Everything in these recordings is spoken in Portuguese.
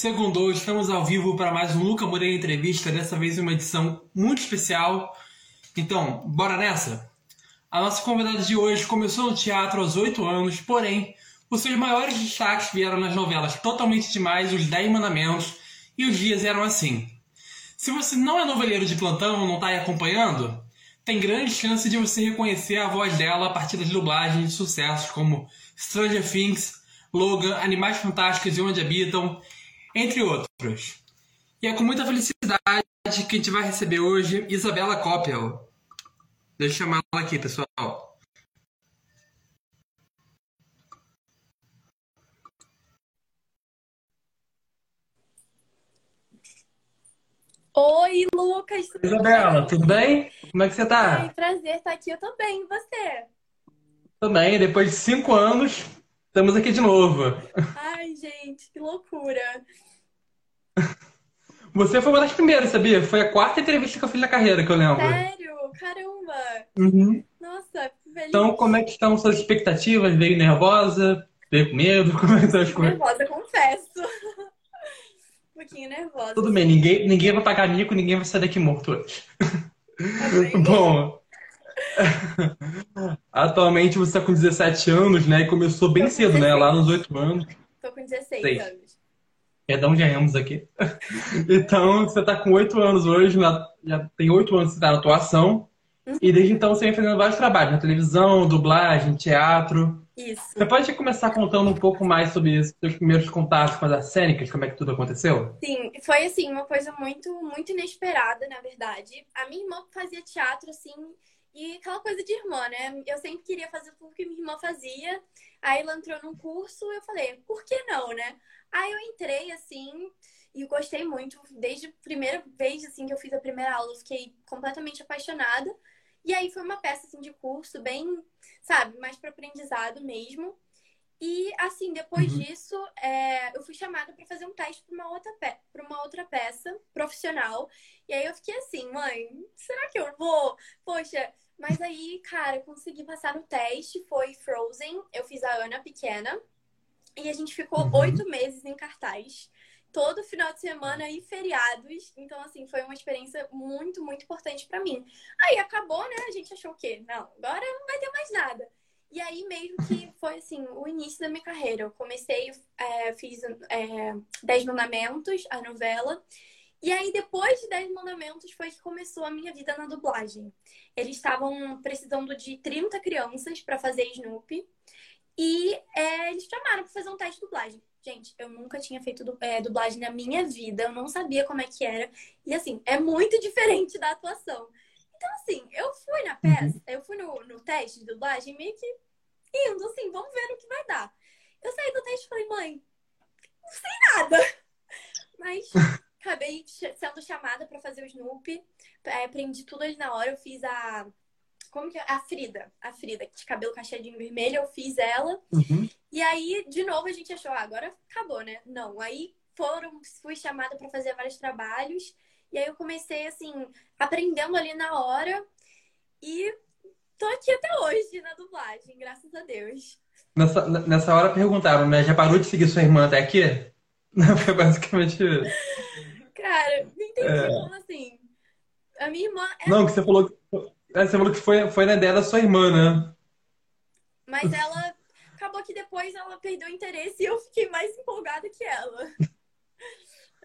Segundo, estamos ao vivo para mais um Luca Moreira Entrevista, dessa vez uma edição muito especial. Então, bora nessa? A nossa convidada de hoje começou no teatro aos 8 anos, porém, os seus maiores destaques vieram nas novelas Totalmente Demais, Os Dez Mandamentos e Os Dias Eram Assim. Se você não é noveleiro de plantão não está aí acompanhando, tem grande chance de você reconhecer a voz dela a partir das dublagens de sucessos como Stranger Things, Logan, Animais Fantásticos e Onde Habitam, entre outros. E é com muita felicidade que a gente vai receber hoje Isabela Coppel. Deixa eu chamar ela aqui, pessoal. Oi, Lucas. Tudo Isabela, tudo bem? Como é que você tá? Oi, prazer estar aqui. Eu tô bem, e você? Também, depois de cinco anos, estamos aqui de novo. Ai, gente, que loucura. Você foi uma das primeiras, sabia? Foi a quarta entrevista que eu fiz na carreira, que eu lembro. Sério? Caramba. Uhum. Nossa, que feliz. Então, como é que estão suas expectativas? Veio nervosa? Veio com medo? Como é que as coisas? nervosa, confesso. Um pouquinho nervosa. Tudo bem, ninguém, ninguém vai pagar mico, ninguém vai sair daqui morto hoje. Amém. Bom, atualmente você está com 17 anos, né? E começou bem cedo, né? 16. Lá nos 8 anos. Tô com 16 Seis. anos. Perdão, já erramos aqui. Então, você está com 8 anos hoje, na- já tem 8 anos que você está na atuação. E desde então você vem fazendo vários trabalhos, na televisão, dublagem, teatro. Isso. Você pode começar contando um pouco mais sobre os seus primeiros contatos com as cênicas, como é que tudo aconteceu? Sim, foi assim, uma coisa muito, muito inesperada, na verdade. A minha irmã fazia teatro, assim, e aquela coisa de irmã, né? Eu sempre queria fazer tudo que minha irmã fazia. Aí ela entrou num curso, eu falei, por que não, né? Aí eu entrei, assim, e gostei muito. Desde a primeira vez, assim, que eu fiz a primeira aula, eu fiquei completamente apaixonada. E aí foi uma peça, assim, de curso, bem, sabe, mais para aprendizado mesmo. E, assim, depois Uhum. disso, é, eu fui chamada para fazer um teste para uma, outra pra uma outra peça profissional. E aí eu fiquei assim, mãe, será que eu vou? Poxa, mas aí, cara, eu consegui passar no teste. Foi Frozen, eu fiz a Ana pequena. E a gente ficou Uhum. oito meses em cartaz. Todo final de semana e feriados. Então, assim, foi uma experiência muito, muito importante para mim. Aí acabou, né? A gente achou o quê? Não, agora não vai ter mais nada. E aí, meio que foi assim, o início da minha carreira. Eu comecei, é, fiz é, Dez Mandamentos, a novela. E aí, depois de Dez Mandamentos, foi que começou a minha vida na dublagem. Eles estavam precisando de 30 crianças para fazer Snoopy. E é, eles chamaram para fazer um teste de dublagem. Gente, eu nunca tinha feito du- é, dublagem na minha vida, eu não sabia como é que era. E assim, é muito diferente da atuação. Então, assim, eu fui na peça, eu fui no, no teste de dublagem meio que indo, assim, vamos ver no que vai dar. Eu saí do teste e falei, mãe, não sei nada. Mas acabei sendo chamada para fazer o Snoopy. É, aprendi tudo ali na hora. Eu fiz a. Como que é? A Frida. A Frida, de cabelo cacheadinho vermelho, eu fiz ela. Uhum. E aí, de novo, a gente achou, ah, agora acabou, né? Não, aí foram, fui chamada para fazer vários trabalhos. E aí eu comecei, assim, aprendendo ali na hora. E tô aqui até hoje na dublagem, graças a Deus. Nessa, nessa hora perguntaram, né? Já parou de seguir sua irmã até aqui? Foi basicamente isso. Cara, não entendi É. como assim. A minha irmã é, Não, que você falou, é, você falou que foi, foi na ideia da sua irmã, né? mas ela acabou que depois ela perdeu o interesse e eu fiquei mais empolgada que ela.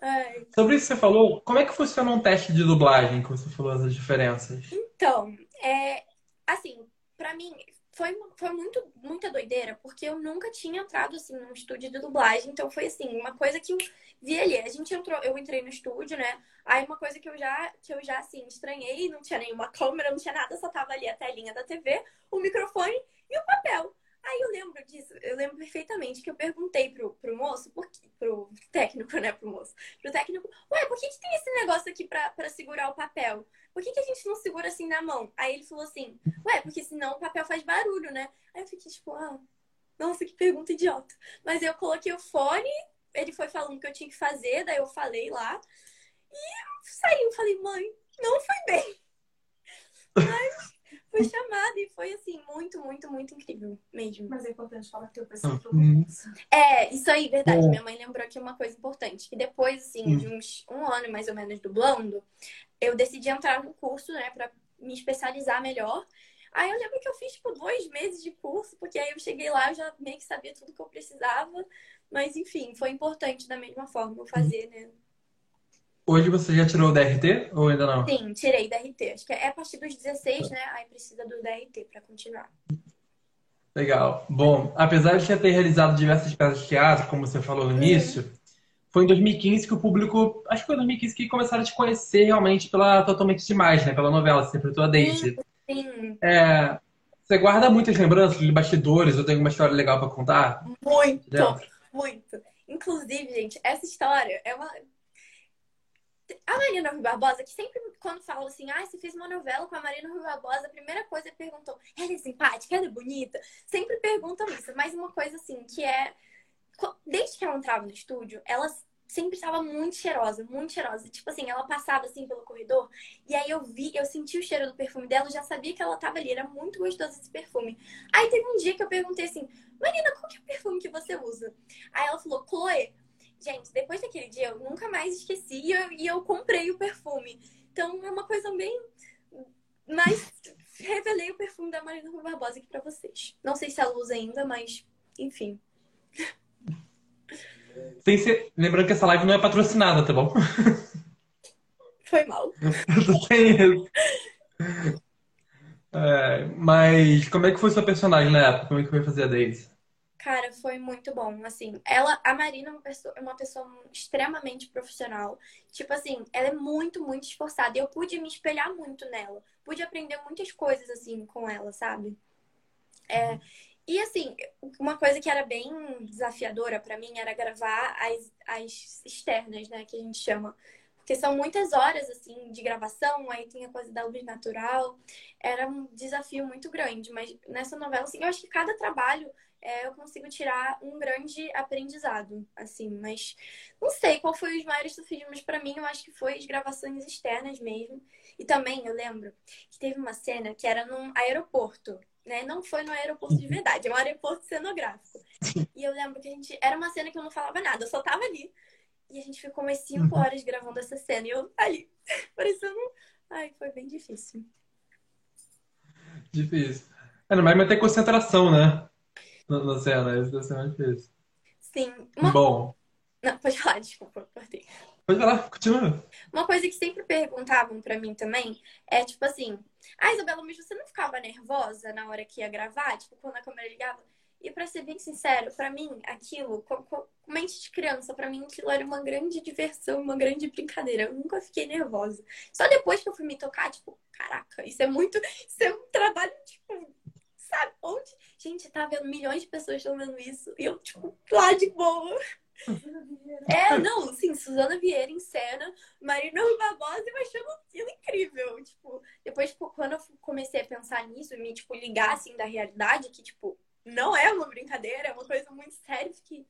Ai. Sobre isso que você falou, como é que funciona um teste de dublagem, que você falou as diferenças? Então, é, assim, pra mim foi, foi muito, muita doideira, porque eu nunca tinha entrado assim num estúdio de dublagem, então foi assim, uma coisa que eu vi ali. A gente entrou, eu entrei no estúdio, né? Aí uma coisa que eu já, que eu já assim, estranhei, não tinha nenhuma câmera, não tinha nada, só tava ali a telinha da TV, o microfone e o papel. Aí eu lembro disso, eu lembro perfeitamente que eu perguntei pro, pro moço, por pro técnico, né, pro moço, pro técnico, ué, por que, que tem esse negócio aqui pra, pra segurar o papel? Por que, que a gente não segura assim na mão? Aí ele falou assim, ué, porque senão o papel faz barulho, né? Aí eu fiquei tipo, ah, nossa, que pergunta idiota. Mas eu coloquei o fone, ele foi falando o que eu tinha que fazer, daí eu falei lá, e saiu, falei, mãe, não foi bem. Mas fui chamada e foi assim, muito, muito, muito incrível mesmo. Mas é importante falar que o pessoal Uhum. É, isso aí, verdade. Bom. Minha mãe lembrou aqui uma coisa importante. Que depois, assim, Hum. de uns um ano mais ou menos dublando, eu decidi entrar no curso, né, pra me especializar melhor. Aí eu lembro que eu fiz, tipo, dois meses de curso, porque aí eu cheguei lá, eu já meio que sabia tudo que eu precisava. Mas, enfim, foi importante da mesma forma eu fazer, né? Hoje você já tirou o DRT ou ainda não? Sim, tirei da RT. Acho que é a partir dos 16, né? Aí precisa do DRT pra continuar. Legal. Bom, apesar de já ter realizado diversas peças de teatro, como você falou no Uhum. início, foi em 2015 que o público, acho que foi em 2015 que começaram a te conhecer realmente pela Totalmente Demais, né? Pela novela, você interpretou a Daisy. Sim, É, você guarda muitas lembranças de bastidores ou tem alguma história legal pra contar? muito. Muito. Inclusive, gente, essa história é uma. A Marina Rui Barbosa, que sempre, quando fala assim, ah, você fez uma novela com a Marina Rui Barbosa, a primeira coisa que perguntou, ela é simpática, ela é bonita? Sempre perguntam isso, mas uma coisa assim, que é. Desde que ela entrava no estúdio, ela sempre estava muito cheirosa, muito cheirosa. Tipo assim, ela passava assim pelo corredor, e aí eu vi, eu senti o cheiro do perfume dela, eu já sabia que ela estava ali, era muito gostoso esse perfume. Aí teve um dia que eu perguntei assim, Marina, qual que é o perfume que você usa? Aí ela falou, Chloe. Gente, depois daquele dia eu nunca mais esqueci e eu, e eu comprei o perfume. Então é uma coisa bem. Mas revelei o perfume da Marina Rui Barbosa aqui pra vocês. Não sei se ela usa ainda, mas enfim. Sem ser... Lembrando que essa live não é patrocinada, tá bom? Foi mal. É, mas como é que foi sua personagem na época? Como é que foi fazer a Daisy? Cara, foi muito bom. Assim, ela, a Marina é uma pessoa, é uma pessoa extremamente profissional. Tipo assim, ela é muito, muito esforçada. E eu pude me espelhar muito nela. Pude aprender muitas coisas, assim, com ela, sabe? É, e assim, uma coisa que era bem desafiadora pra mim era gravar as, as externas, né? Que a gente chama. Porque são muitas horas, assim, de gravação, aí tem a coisa da luz natural. Era um desafio muito grande. Mas nessa novela, assim, eu acho que cada trabalho é, eu consigo tirar um grande aprendizado, assim, mas não sei qual foi os maiores desafios, mas pra mim eu acho que foi as gravações externas mesmo. E também eu lembro que teve uma cena que era num aeroporto, né? Não foi no aeroporto de verdade, é um aeroporto cenográfico. E eu lembro que a gente. Era uma cena que eu não falava nada, eu só tava ali. E a gente ficou umas cinco horas gravando essa cena. E eu ali, parecendo. Ai, foi bem difícil. Difícil. É, mas manter concentração, né? Na, na cena, isso deve ser mais difícil. Sim. Uma... Bom, Não, pode falar, desculpa, cortei. pode falar, continua. Uma coisa que sempre perguntavam pra mim também é tipo assim: Ah, Isabela, mas você não ficava nervosa na hora que ia gravar? Tipo, quando a câmera ligava? E pra ser bem sincero, pra mim, aquilo, com, com mente de criança, pra mim aquilo era uma grande diversão, uma grande brincadeira. Eu nunca fiquei nervosa. Só depois que eu fui me tocar, tipo, caraca, isso é muito. Isso é um trabalho, tipo, sabe? Onde. Gente, tá vendo milhões de pessoas estão vendo isso. E eu, tipo, lá de boa. É, não, sim, Suzana Vieira em cena, Marina Barbosa, eu achando aquilo incrível. Tipo, depois, tipo, quando eu comecei a pensar nisso e me, tipo, ligar, assim, da realidade, que, tipo, não é uma brincadeira, é uma coisa muito séria, fiquei...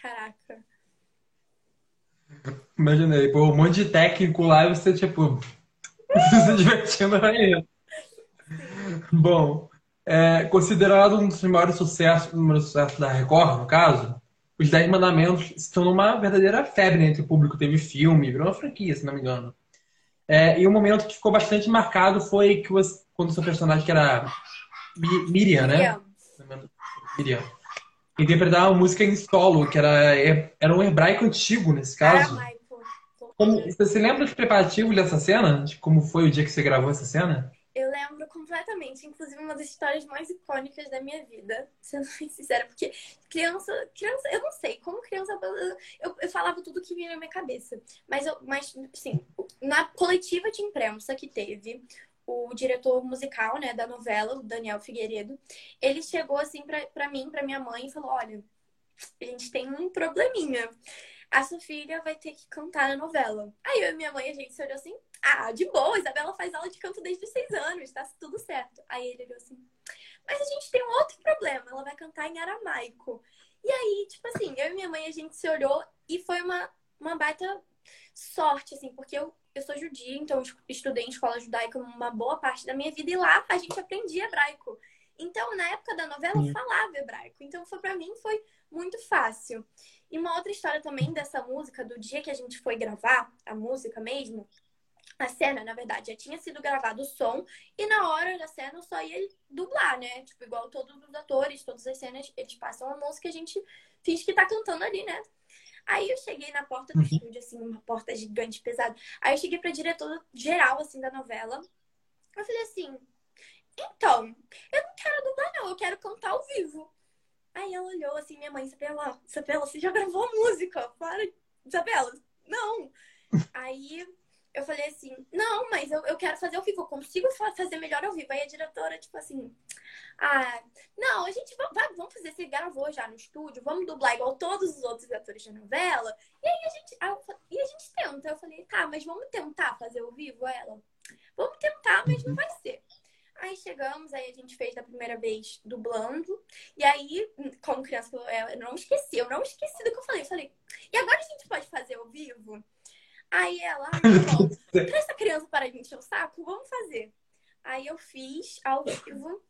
Caraca. Imaginei, pô, um monte de técnico lá e você, tipo, se divertindo aí. Bom, é, considerado um dos maiores sucessos, um dos sucessos da Record, no caso, os Dez Mandamentos se tornou uma verdadeira febre entre o público. Teve filme, virou uma franquia, se não me engano. É, e um momento que ficou bastante marcado foi que você, quando o seu personagem, que era Mi- Miriam, né? Miriam. Miriam. Interpretava uma música em solo, que era, era um hebraico antigo, nesse caso. Como, você se lembra dos preparativos dessa cena? De como foi o dia que você gravou essa cena? Eu lembro completamente, inclusive uma das histórias mais icônicas da minha vida, sendo bem sincera, porque criança, criança, eu não sei, como criança, eu, eu falava tudo que vinha na minha cabeça. Mas, eu, mas assim, na coletiva de imprensa que teve, o diretor musical, né, da novela, o Daniel Figueiredo, ele chegou assim pra mim, pra minha mãe, e falou: Olha, a gente tem um probleminha. A sua filha vai ter que cantar na novela. Aí eu e minha mãe, a gente se olhou assim, ah, de boa, Isabela faz aula de canto desde os seis anos, tá tudo certo. Aí ele olhou assim, mas a gente tem um outro problema, ela vai cantar em aramaico. E aí, tipo assim, eu e minha mãe, a gente se olhou e foi uma, uma baita sorte, assim, porque eu eu sou judia, então estudei em escola judaica uma boa parte da minha vida e lá a gente aprendia hebraico. Então, na época da novela, eu falava hebraico. Então, foi para mim foi muito fácil. E uma outra história também dessa música, do dia que a gente foi gravar a música mesmo, a cena, na verdade, já tinha sido gravado o som e na hora da cena eu só ia dublar, né? Tipo, igual todos os atores, todas as cenas, eles passam a música e a gente finge que tá cantando ali, né? Aí eu cheguei na porta do uhum. estúdio, assim, uma porta gigante, pesada. Aí eu cheguei pra diretora geral, assim, da novela. Eu falei assim, então, eu não quero dublar, não, eu quero cantar ao vivo. Aí ela olhou assim, minha mãe, Isabela, Isabela, você já gravou a música? Para, Isabela, não. Aí eu falei assim, não, mas eu, eu quero fazer ao vivo, eu consigo fazer melhor ao vivo. Aí a diretora, tipo assim, ah, não, a gente vai, vamos fazer, você gravou já no estúdio, vamos dublar igual todos os outros atores da novela. E aí a gente, aí e a gente tenta. Eu falei, tá, mas vamos tentar fazer ao vivo ela? Vamos tentar, mas não vai ser. Aí chegamos, aí a gente fez da primeira vez dublando. E aí, como criança, eu não esqueci, eu não esqueci do que eu falei. Eu falei, e agora a gente pode fazer ao vivo? Aí ela, ah, bom, traz essa criança para a gente o saco, vamos fazer. Aí eu fiz ao vivo.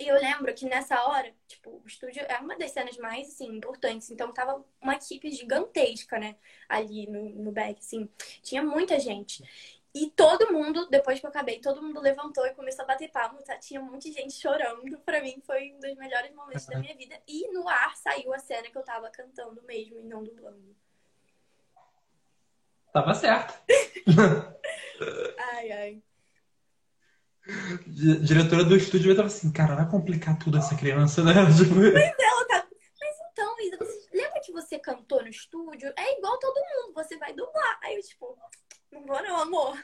E eu lembro que nessa hora, tipo, o estúdio é uma das cenas mais, assim, importantes. Então, tava uma equipe gigantesca, né? Ali no, no back, assim. Tinha muita gente. E todo mundo, depois que eu acabei, todo mundo levantou e começou a bater palma. Tá? Tinha um monte de gente chorando. Pra mim, foi um dos melhores momentos uhum. da minha vida. E no ar saiu a cena que eu tava cantando mesmo e não dublando. Tava certo. ai, ai. Diretora do estúdio estar assim, cara, vai complicar tudo essa criança, né? Tipo... Mas ela tá. Mas então, Isa, você... lembra que você cantou no estúdio? É igual todo mundo, você vai dublar. Aí eu, tipo, não vou não, amor.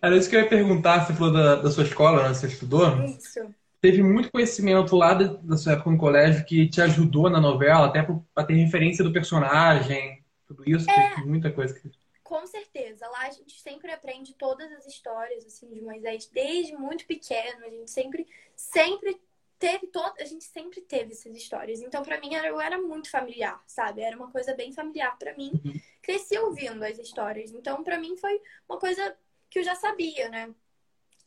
Era isso que eu ia perguntar, você falou da, da sua escola, né? Você estudou? Isso. Teve muito conhecimento lá da sua época no colégio que te ajudou na novela, até para ter referência do personagem tudo isso, é, muita coisa. Que... Com certeza. Lá a gente sempre aprende todas as histórias assim de Moisés, desde muito pequeno. A gente sempre, sempre teve todo, a gente sempre teve essas histórias. Então, para mim, era, eu era muito familiar, sabe? Era uma coisa bem familiar para mim. Uhum. Cresci ouvindo as histórias. Então, para mim, foi uma coisa que eu já sabia, né?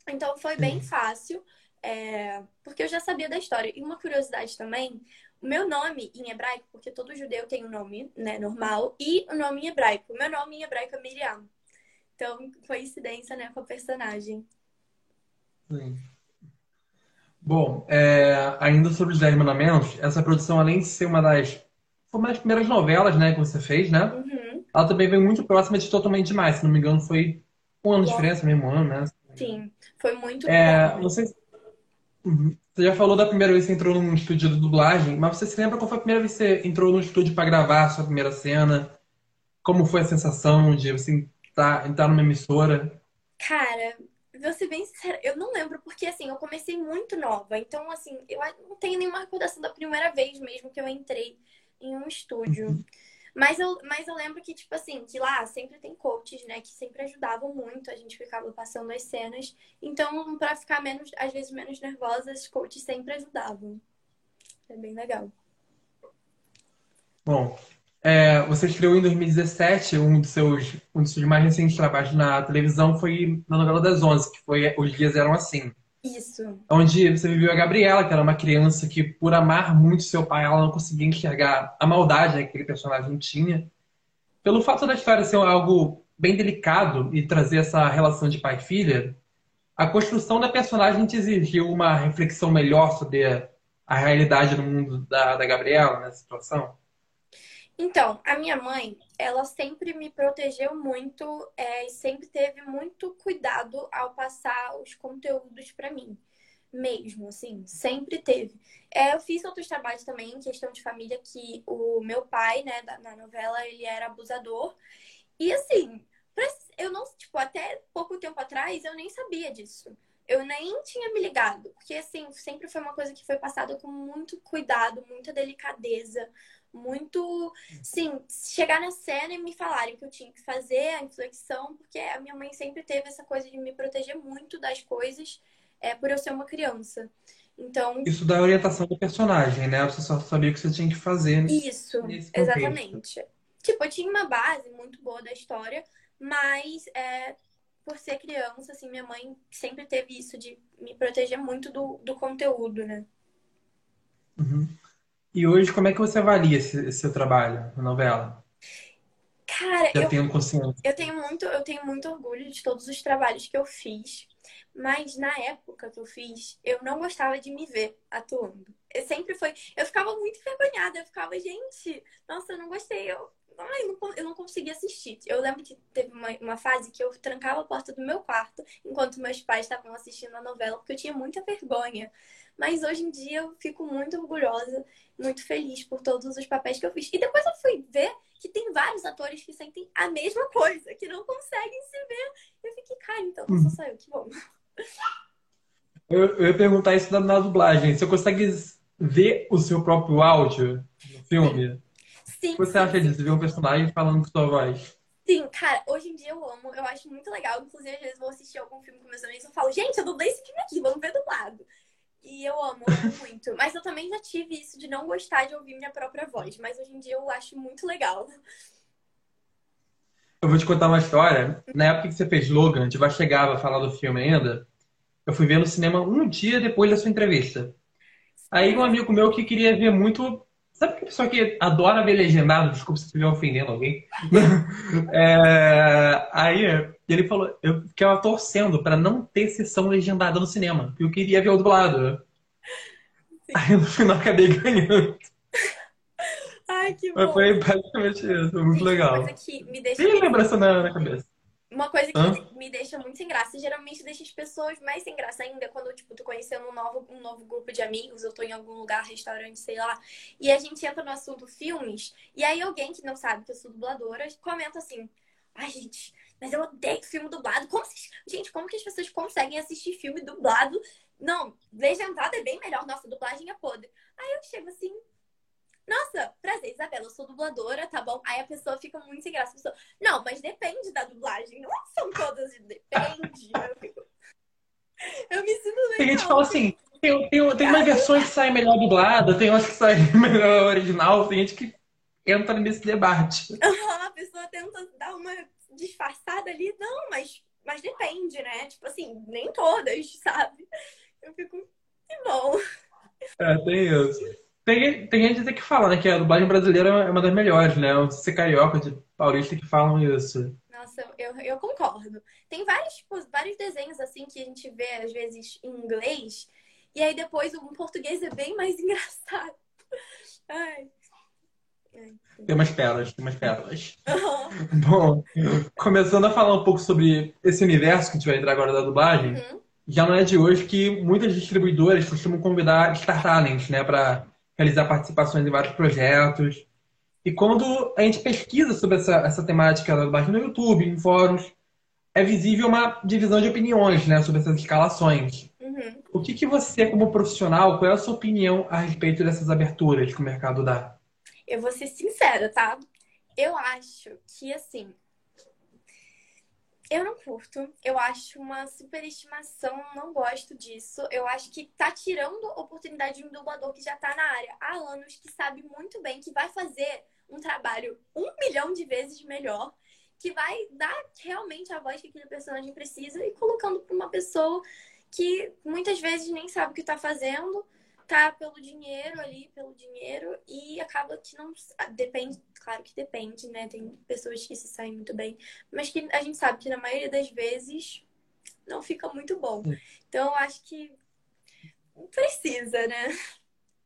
Então, foi bem fácil, é... porque eu já sabia da história. E uma curiosidade também meu nome em hebraico, porque todo judeu tem um nome, né, normal, e o nome em hebraico. Meu nome em hebraico é Miriam. Então, coincidência, né, com a personagem. Sim. Bom, é, ainda sobre os Dez Mandamentos, essa produção, além de ser uma das, foi uma das primeiras novelas, né, que você fez, né? Uhum. Ela também veio muito próxima de Totalmente Demais, se não me engano, foi um ano de diferença, mesmo ano, né? Sim, foi muito é, bom. Sei, Uhum. Você já falou da primeira vez que você entrou num estúdio de dublagem, mas você se lembra qual foi a primeira vez que você entrou no estúdio para gravar a sua primeira cena? Como foi a sensação de você estar, entrar numa emissora? Cara, vou ser bem sincera, eu não lembro, porque assim, eu comecei muito nova. Então, assim, eu não tenho nenhuma recordação da primeira vez mesmo que eu entrei em um estúdio. Mas eu, mas eu lembro que, tipo assim, que lá sempre tem coaches, né? Que sempre ajudavam muito, a gente ficava passando as cenas. Então, para ficar menos, às vezes, menos nervosa, os coaches sempre ajudavam. É bem legal. Bom, é, você estreou em 2017, um dos, seus, um dos seus mais recentes trabalhos na televisão foi na novela das 11, que foi Os Dias Eram Assim. Isso. Onde você viveu a Gabriela, que era uma criança que, por amar muito seu pai, ela não conseguia enxergar a maldade que aquele personagem tinha. Pelo fato da história ser algo bem delicado e trazer essa relação de pai e filha, a construção da personagem te exigiu uma reflexão melhor sobre a realidade do mundo da, da Gabriela nessa situação? Então, a minha mãe, ela sempre me protegeu muito é, e sempre teve muito cuidado ao passar os conteúdos para mim. Mesmo, assim, sempre teve. É, eu fiz outros trabalhos também questão de família que o meu pai, né, na novela, ele era abusador. E assim, eu não, tipo, até pouco tempo atrás eu nem sabia disso. Eu nem tinha me ligado, porque assim, sempre foi uma coisa que foi passada com muito cuidado, muita delicadeza, muito, sim, chegar na cena e me falarem que eu tinha que fazer a inflexão, porque a minha mãe sempre teve essa coisa de me proteger muito das coisas, é, por eu ser uma criança. Então, isso dá orientação do personagem, né? Você só sabia o que você tinha que fazer. Isso, exatamente. tipo, eu tinha uma base muito boa da história, mas é, por ser criança, assim, minha mãe sempre teve isso de me proteger muito do, do conteúdo, né? Uhum. E hoje, como é que você avalia esse, esse seu trabalho na novela? Cara, eu, tendo consciência. eu tenho muito, eu tenho muito orgulho de todos os trabalhos que eu fiz. Mas na época que eu fiz, eu não gostava de me ver atuando. Eu sempre foi. Eu ficava muito envergonhada. Eu ficava, gente, nossa, eu não gostei. Eu, ai, não, eu não conseguia assistir. Eu lembro que teve uma, uma fase que eu trancava a porta do meu quarto enquanto meus pais estavam assistindo a novela, porque eu tinha muita vergonha. Mas hoje em dia eu fico muito orgulhosa, muito feliz por todos os papéis que eu fiz. E depois eu fui ver que tem vários atores que sentem a mesma coisa, que não conseguem se ver. Eu fiquei, cara, então não sou só eu, que bom. Eu, eu ia perguntar isso na, na dublagem. Você consegue ver o seu próprio áudio no filme? Sim. O que você acha disso? Ver um personagem falando com sua voz? Sim, cara, hoje em dia eu amo, eu acho muito legal. Inclusive, às vezes vou assistir algum filme com meus amigos e eu falo, gente, eu dublei esse filme aqui, vamos ver dublado. E eu amo, amo muito. Mas eu também já tive isso de não gostar de ouvir minha própria voz. Mas hoje em dia eu acho muito legal. Eu vou te contar uma história. Na época que você fez Logan, a gente vai chegar a falar do filme ainda. Eu fui ver no cinema um dia depois da sua entrevista. Aí um amigo meu que queria ver muito. Sabe que pessoa que adora ver legendado? Desculpa se estiver ofendendo alguém. é... Aí ele falou, eu ficava torcendo para não ter sessão legendada no cinema. porque Eu queria ver o dublado. Sim. Aí no final acabei ganhando. Ai, que bom. Mas foi basicamente isso, foi muito legal. Me deixa. Tem lembrança na, na cabeça. Uma coisa que Hã? me deixa muito sem graça, e geralmente deixa as pessoas mais sem graça ainda, quando, tipo, tu conhecendo um novo, um novo grupo de amigos, eu tô em algum lugar, restaurante, sei lá, e a gente entra no assunto filmes, e aí alguém que não sabe que eu sou dubladora comenta assim, ai, gente, mas eu odeio filme dublado. Como vocês... Gente, como que as pessoas conseguem assistir filme dublado? Não, legendado é bem melhor, nossa, dublagem é podre. Aí eu chego assim, nossa, prazer, Isabela, eu sou dubladora, tá bom? Aí a pessoa fica muito sem graça. A pessoa, não, mas depende da dublagem. Não são todas, depende. Eu, fico... eu me sinto legal. Tem gente que fala assim, tem, tem, tem umas versões que saem melhor dublada, tem umas que saem melhor original, tem gente que entra nesse debate. a pessoa tenta dar uma disfarçada ali, não, mas, mas depende, né? Tipo assim, nem todas, sabe? Eu fico, que bom. É, tem isso. Tem, tem gente que fala, né, que a dublagem brasileira é uma das melhores, né? Não sei se é carioca, de paulista que falam isso. Nossa, eu, eu concordo. Tem vários, tipo, vários desenhos assim que a gente vê, às vezes, em inglês, e aí depois o português é bem mais engraçado. Ai. Tem umas pérolas, tem umas pérolas. Uhum. Bom, começando a falar um pouco sobre esse universo que a gente vai entrar agora da dublagem, Uhum. já não é de hoje que muitas distribuidoras costumam convidar Star Talents, né, para realizar participações em vários projetos. E quando a gente pesquisa sobre essa, essa temática dublagem no YouTube, em fóruns, é visível uma divisão de opiniões, né, sobre essas escalações. Uhum. O que que você, como profissional, qual é a sua opinião a respeito dessas aberturas que o mercado dá? Eu vou ser sincera, tá? Eu acho que, assim. Eu não curto. Eu acho uma superestimação. Não gosto disso. Eu acho que tá tirando oportunidade de um dublador que já tá na área há anos, que sabe muito bem que vai fazer um trabalho um milhão de vezes melhor, que vai dar realmente a voz que aquele personagem precisa e colocando pra uma pessoa que muitas vezes nem sabe o que tá fazendo tá pelo dinheiro ali, pelo dinheiro, e acaba que não. Depende, claro que depende, né? Tem pessoas que se saem muito bem, mas que a gente sabe que na maioria das vezes não fica muito bom. Então eu acho que precisa, né?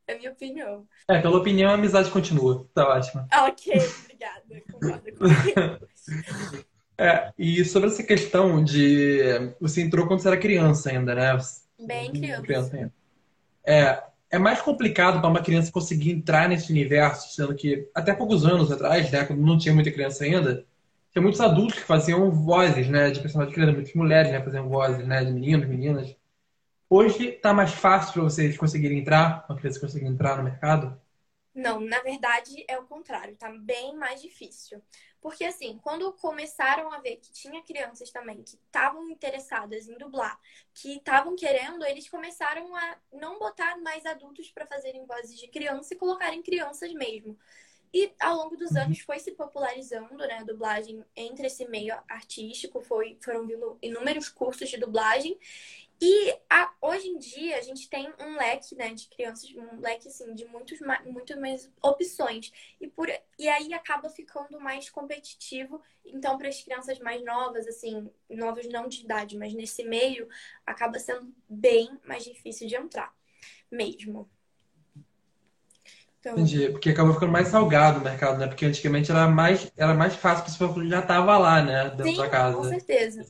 É a minha opinião. É, pela opinião, a amizade continua. Tá ótimo. Ah, ok, obrigada. Concordo comigo. É, e sobre essa questão de. Você entrou quando você era criança ainda, né? Bem criança. Criança ainda. É, é mais complicado para uma criança conseguir entrar nesse universo, sendo que até poucos anos atrás, né, quando não tinha muita criança ainda, tinha muitos adultos que faziam vozes, né, de personagens crianças, muitas mulheres, né, faziam vozes, né, de meninos, meninas. Hoje está mais fácil para vocês conseguirem entrar, uma criança conseguir entrar no mercado? Não, na verdade é o contrário, tá bem mais difícil. Porque assim, quando começaram a ver que tinha crianças também que estavam interessadas em dublar, que estavam querendo, eles começaram a não botar mais adultos para fazerem vozes de criança e colocarem crianças mesmo. E ao longo dos anos foi se popularizando, né, a dublagem entre esse meio artístico, foi, foram vindo inúmeros cursos de dublagem. E a, hoje em dia a gente tem um leque, né, de crianças, um leque assim de muitos muito mais opções. E por e aí acaba ficando mais competitivo. Então para as crianças mais novas, assim, novas não de idade, mas nesse meio, acaba sendo bem mais difícil de entrar mesmo. Então... Entendi, porque acabou ficando mais salgado o mercado, né? Porque antigamente era mais, era mais fácil, porque já estava lá, né? Dentro Sim, da casa. Com certeza.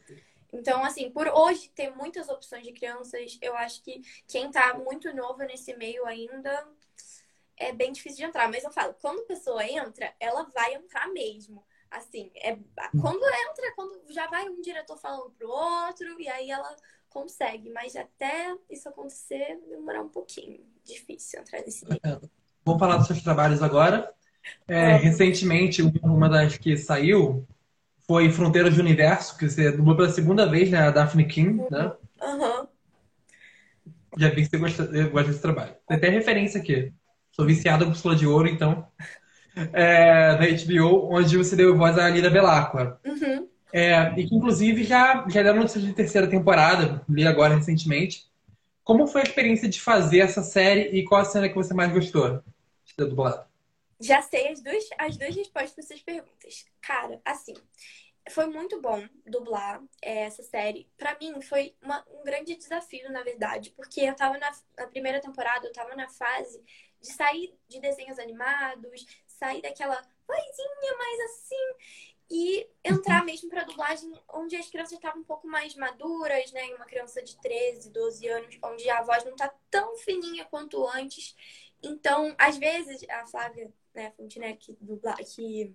Então, assim, por hoje ter muitas opções de crianças, eu acho que quem tá muito novo nesse meio ainda é bem difícil de entrar. Mas eu falo, quando a pessoa entra, ela vai entrar mesmo. Assim, é quando entra, quando já vai um diretor falando pro outro, e aí ela consegue. Mas até isso acontecer, demorar um pouquinho. Difícil entrar nesse meio. Vamos falar dos seus trabalhos agora. É, recentemente, uma das que saiu foi Fronteiras do Universo, que você dublou pela segunda vez, né? A Daphne King, né? Uhum. Já vi que você gosta, gosta desse trabalho. Tem até referência aqui. Sou viciada por Sula de Ouro, então. É, da HBO, onde você deu voz à Lida Belacqua. Uhum. É, e que, inclusive, já, já deram notícia de terceira temporada, li agora recentemente. Como foi a experiência de fazer essa série e qual a cena que você mais gostou? ser dublado? Já sei as duas, as duas respostas para essas perguntas. Cara, assim, foi muito bom dublar é, essa série. Para mim, foi uma, um grande desafio, na verdade, porque eu tava na, na, primeira temporada, eu tava na fase de sair de desenhos animados, sair daquela vozinha mais assim e entrar uhum. mesmo pra dublagem onde as crianças estavam um pouco mais maduras, né? Uma criança de 13, 12 anos, onde a voz não tá tão fininha quanto antes. Então, às vezes, a Flávia, né, Fontenay, que, dubla, que,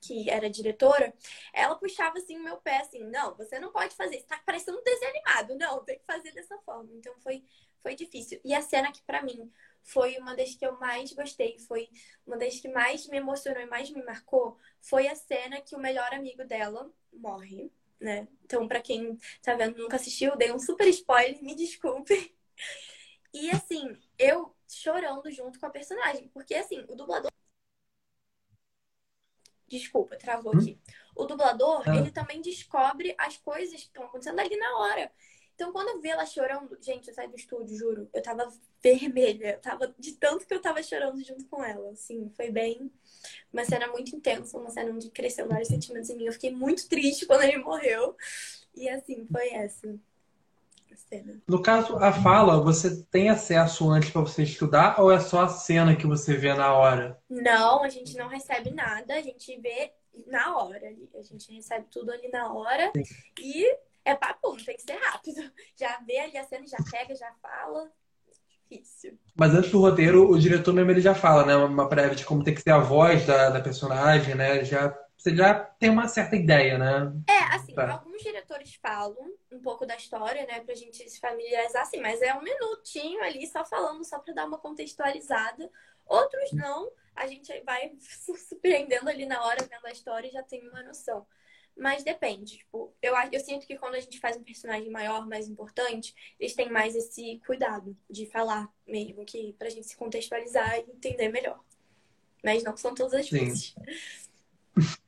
que era diretora, ela puxava assim o meu pé, assim, não, você não pode fazer, isso tá parecendo um desenho animado, não, tem que fazer dessa forma. Então foi, foi difícil. E a cena que para mim foi uma das que eu mais gostei, foi uma das que mais me emocionou e mais me marcou, foi a cena que o melhor amigo dela morre, né? Então, para quem tá vendo nunca assistiu, dei um super spoiler, me desculpe. E assim, eu chorando junto com a personagem. Porque, assim, o dublador. Desculpa, travou hum? aqui. O dublador, ah. ele também descobre as coisas que estão acontecendo ali na hora. Então, quando eu vi ela chorando, gente, eu saí do estúdio, juro, eu tava vermelha. Eu tava de tanto que eu tava chorando junto com ela. Assim, foi bem. Uma cena muito intensa, uma cena onde cresceu vários sentimentos em mim. Eu fiquei muito triste quando ele morreu. E assim, foi essa cena. No caso, a fala, você tem acesso antes para você estudar ou é só a cena que você vê na hora? Não, a gente não recebe nada, a gente vê na hora. A gente recebe tudo ali na hora Sim. e é papum, tem que ser rápido. Já vê ali a cena, já pega, já fala. Difícil. Mas antes do roteiro, o diretor mesmo ele já fala, né? Uma prévia de como tem que ser a voz da, da personagem, né? Já você já tem uma certa ideia, né? É, assim, tá. alguns diretores falam um pouco da história, né, pra gente se familiarizar, assim, mas é um minutinho ali só falando, só pra dar uma contextualizada. Outros não, a gente vai se surpreendendo ali na hora, vendo a história e já tem uma noção. Mas depende, tipo, eu, eu sinto que quando a gente faz um personagem maior, mais importante, eles têm mais esse cuidado de falar mesmo, que pra gente se contextualizar e entender melhor. Mas não são todas as Sim. vezes.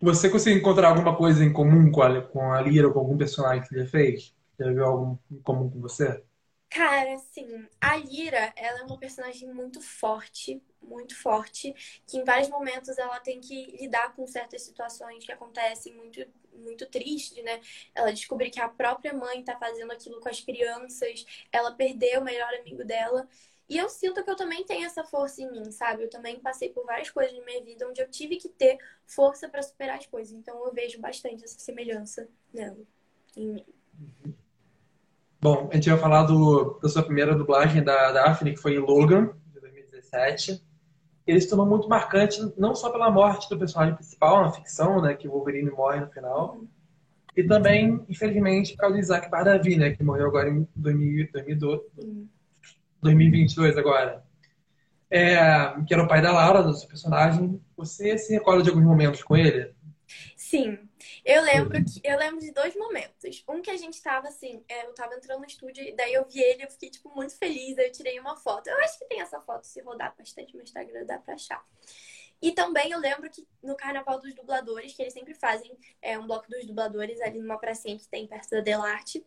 Você conseguiu encontrar alguma coisa em comum com a, com a Lira ou com algum personagem que ele fez? Já viu algo em comum com você? Cara, assim, a Lira, ela é uma personagem muito forte, muito forte, que em vários momentos ela tem que lidar com certas situações que acontecem muito, muito triste, né? Ela descobre que a própria mãe tá fazendo aquilo com as crianças, ela perdeu o melhor amigo dela. E eu sinto que eu também tenho essa força em mim, sabe? Eu também passei por várias coisas na minha vida onde eu tive que ter força para superar as coisas. Então eu vejo bastante essa semelhança nela, em mim. Bom, a gente vai falar do, da sua primeira dublagem da Daphne, que foi em Logan, de 2017. Ele se tornou muito marcante, não só pela morte do personagem principal na ficção, né, que o Wolverine morre no final, uhum. e também, infelizmente, por causa do Isaac Bardavi, né, que morreu agora em 2012. Uhum. 2022 agora, é, que era o pai da Laura, do seu personagem. Você se recorda de alguns momentos com ele? Sim, eu lembro que eu lembro de dois momentos. Um que a gente tava assim, é, eu tava entrando no estúdio, e daí eu vi ele, eu fiquei tipo muito feliz, eu tirei uma foto. Eu acho que tem essa foto, se rodar bastante no Instagram, dá pra achar. E também eu lembro que no Carnaval dos Dubladores, que eles sempre fazem é, um bloco dos dubladores ali numa pracinha que tem perto da Delarte.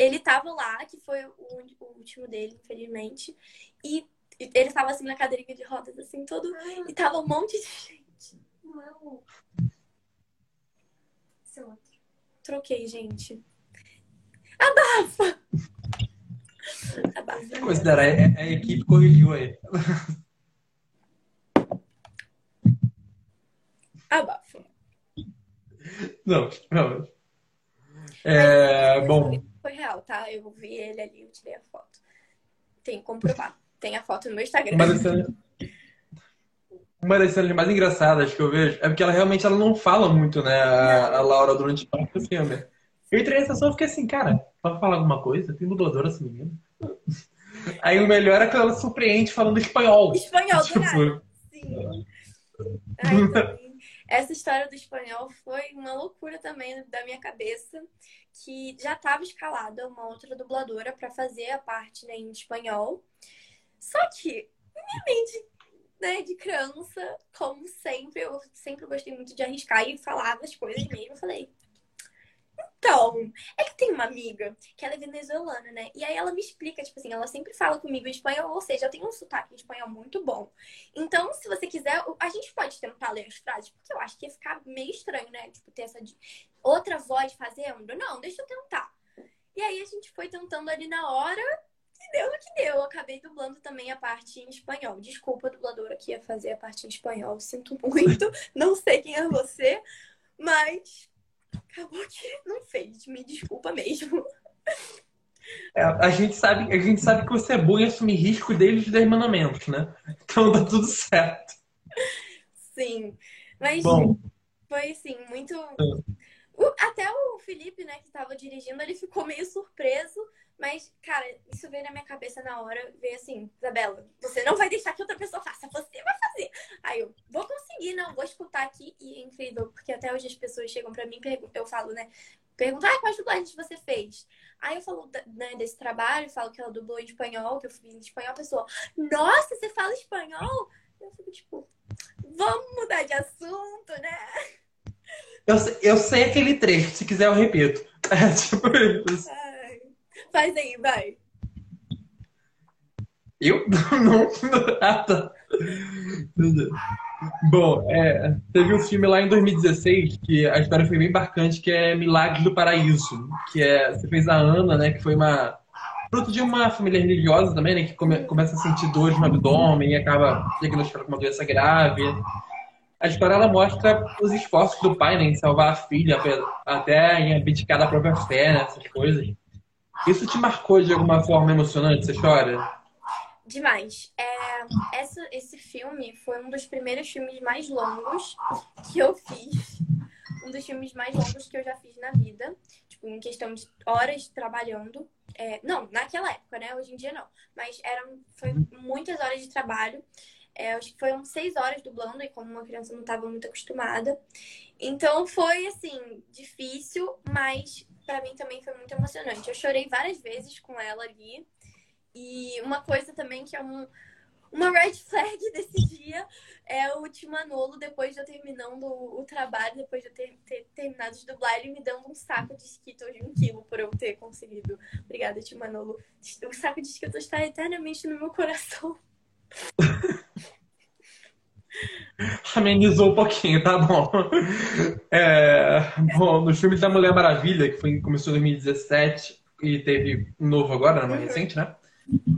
Ele tava lá, que foi o, o último dele, infelizmente. E ele tava assim na cadeirinha de rodas, assim, todo. E tava um monte de gente. Não. Esse outro. Troquei, gente. Abafa! Abafa. Considerar, a, a equipe corrigiu aí. Abafa. Não, não. É, bom. Foi real, tá? Eu vi ele ali, eu tirei a foto. Tem que comprovar. Tem a foto no meu Instagram. Uma das, cenas, uma das cenas mais engraçadas que eu vejo é porque ela realmente ela não fala muito, né? A, a Laura durante o filme. Eu entrei nessa sessão e fiquei assim, cara, pode falar alguma coisa? Tem dubladora essa menina? Aí o melhor é que ela surpreende falando espanhol. Espanhol, tipo... do Sim. Essa história do espanhol foi uma loucura também da minha cabeça, que já estava escalada uma outra dubladora para fazer a parte né, em espanhol. Só que, minha mente né, de criança, como sempre, eu sempre gostei muito de arriscar e falar as coisas mesmo. Eu falei, então, é que tem uma amiga que ela é venezuelana, né? E aí ela me explica, tipo assim, ela sempre fala comigo em espanhol, ou seja, eu tenho um sotaque em espanhol muito bom. Então, se você quiser, a gente pode tentar ler as frases, porque eu acho que ia ficar meio estranho, né? Tipo, ter essa outra voz fazendo. Não, deixa eu tentar. E aí a gente foi tentando ali na hora e deu no que deu. Eu acabei dublando também a parte em espanhol. Desculpa, dubladora que ia fazer a parte em espanhol. Sinto muito. Não sei quem é você, mas acabou que não fez. Me desculpa mesmo. É, a, gente sabe, a gente sabe que você é bom em assumir risco desde os 10 mandamentos, né? Então tá tudo certo. Sim. Mas bom. foi assim, muito. É. Até o Felipe, né, que tava dirigindo, ele ficou meio surpreso mas, cara, isso veio na minha cabeça na hora, veio assim, Isabela, você não vai deixar que outra pessoa faça, você vai fazer. Aí eu, vou conseguir, não, vou escutar aqui. E é incrível, porque até hoje as pessoas chegam pra mim e eu falo, né? Perguntam, ah, quais dublagens você fez? Aí eu falo né, desse trabalho, falo que ela dublou em espanhol, que eu fiz em espanhol, a pessoa, nossa, você fala espanhol? Eu fico tipo, vamos mudar de assunto, né? Eu, eu sei aquele trecho, se quiser eu repito. É tipo isso. Faz aí, vai. Eu? Não. Ah, tá. Bom, é, teve um filme lá em 2016 que a história foi bem marcante, que é Milagres do Paraíso. Que é. Você fez a Ana, né? Que foi uma. Fruto de uma família religiosa também, né? Que come, começa a sentir dores no abdômen e acaba diagnosticada com uma doença grave. A história ela mostra os esforços do pai né, em salvar a filha, até em abdicar da própria fé, né, essas coisas. Isso te marcou de alguma forma emocionante, essa história? Demais. É, essa, esse filme foi um dos primeiros filmes mais longos que eu fiz. Um dos filmes mais longos que eu já fiz na vida. Tipo, em questão de horas trabalhando. É, não, naquela época, né? Hoje em dia não. Mas eram, foi muitas horas de trabalho. É, acho que foram seis horas dublando, e como uma criança não estava muito acostumada. Então foi, assim, difícil, mas para mim também foi muito emocionante. Eu chorei várias vezes com ela ali. E uma coisa também que é um, uma red flag desse dia é o Timanolo, depois de eu terminando o, trabalho, depois de eu ter, ter, terminado de dublar, ele me dando um saco de Skittles de um quilo por eu ter conseguido. Obrigada, Timanolo. O saco de Skittles está eternamente no meu coração. Amenizou um pouquinho, tá bom. É, bom, nos filmes da Mulher Maravilha, que foi, começou em 2017 e teve um novo agora, mais uhum. recente, né?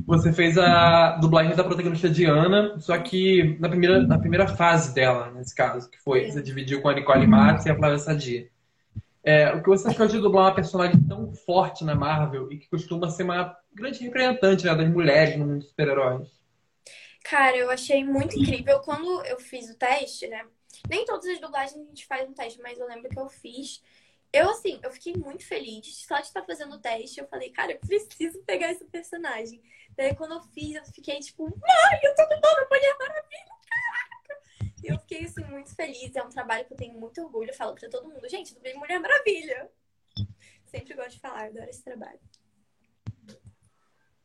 Você fez a dublagem da protagonista Diana, só que na primeira, na primeira fase dela, nesse caso, que foi, você dividiu com a Nicole Matos e a Flávia Sadia. É, o que você achou de dublar uma personagem tão forte na Marvel e que costuma ser uma grande representante né, das mulheres no mundo dos super-heróis? Cara, eu achei muito incrível. Quando eu fiz o teste, né? Nem todas as dublagens a gente faz um teste, mas eu lembro que eu fiz. Eu, assim, eu fiquei muito feliz. Só de estar fazendo o teste, eu falei, cara, eu preciso pegar esse personagem. Daí, quando eu fiz, eu fiquei tipo, ai, eu tô dublando Mulher Maravilha, caraca! eu fiquei assim muito feliz. É um trabalho que eu tenho muito orgulho. Eu falo pra todo mundo, gente, dublei Mulher Maravilha. Sempre gosto de falar, adoro esse trabalho.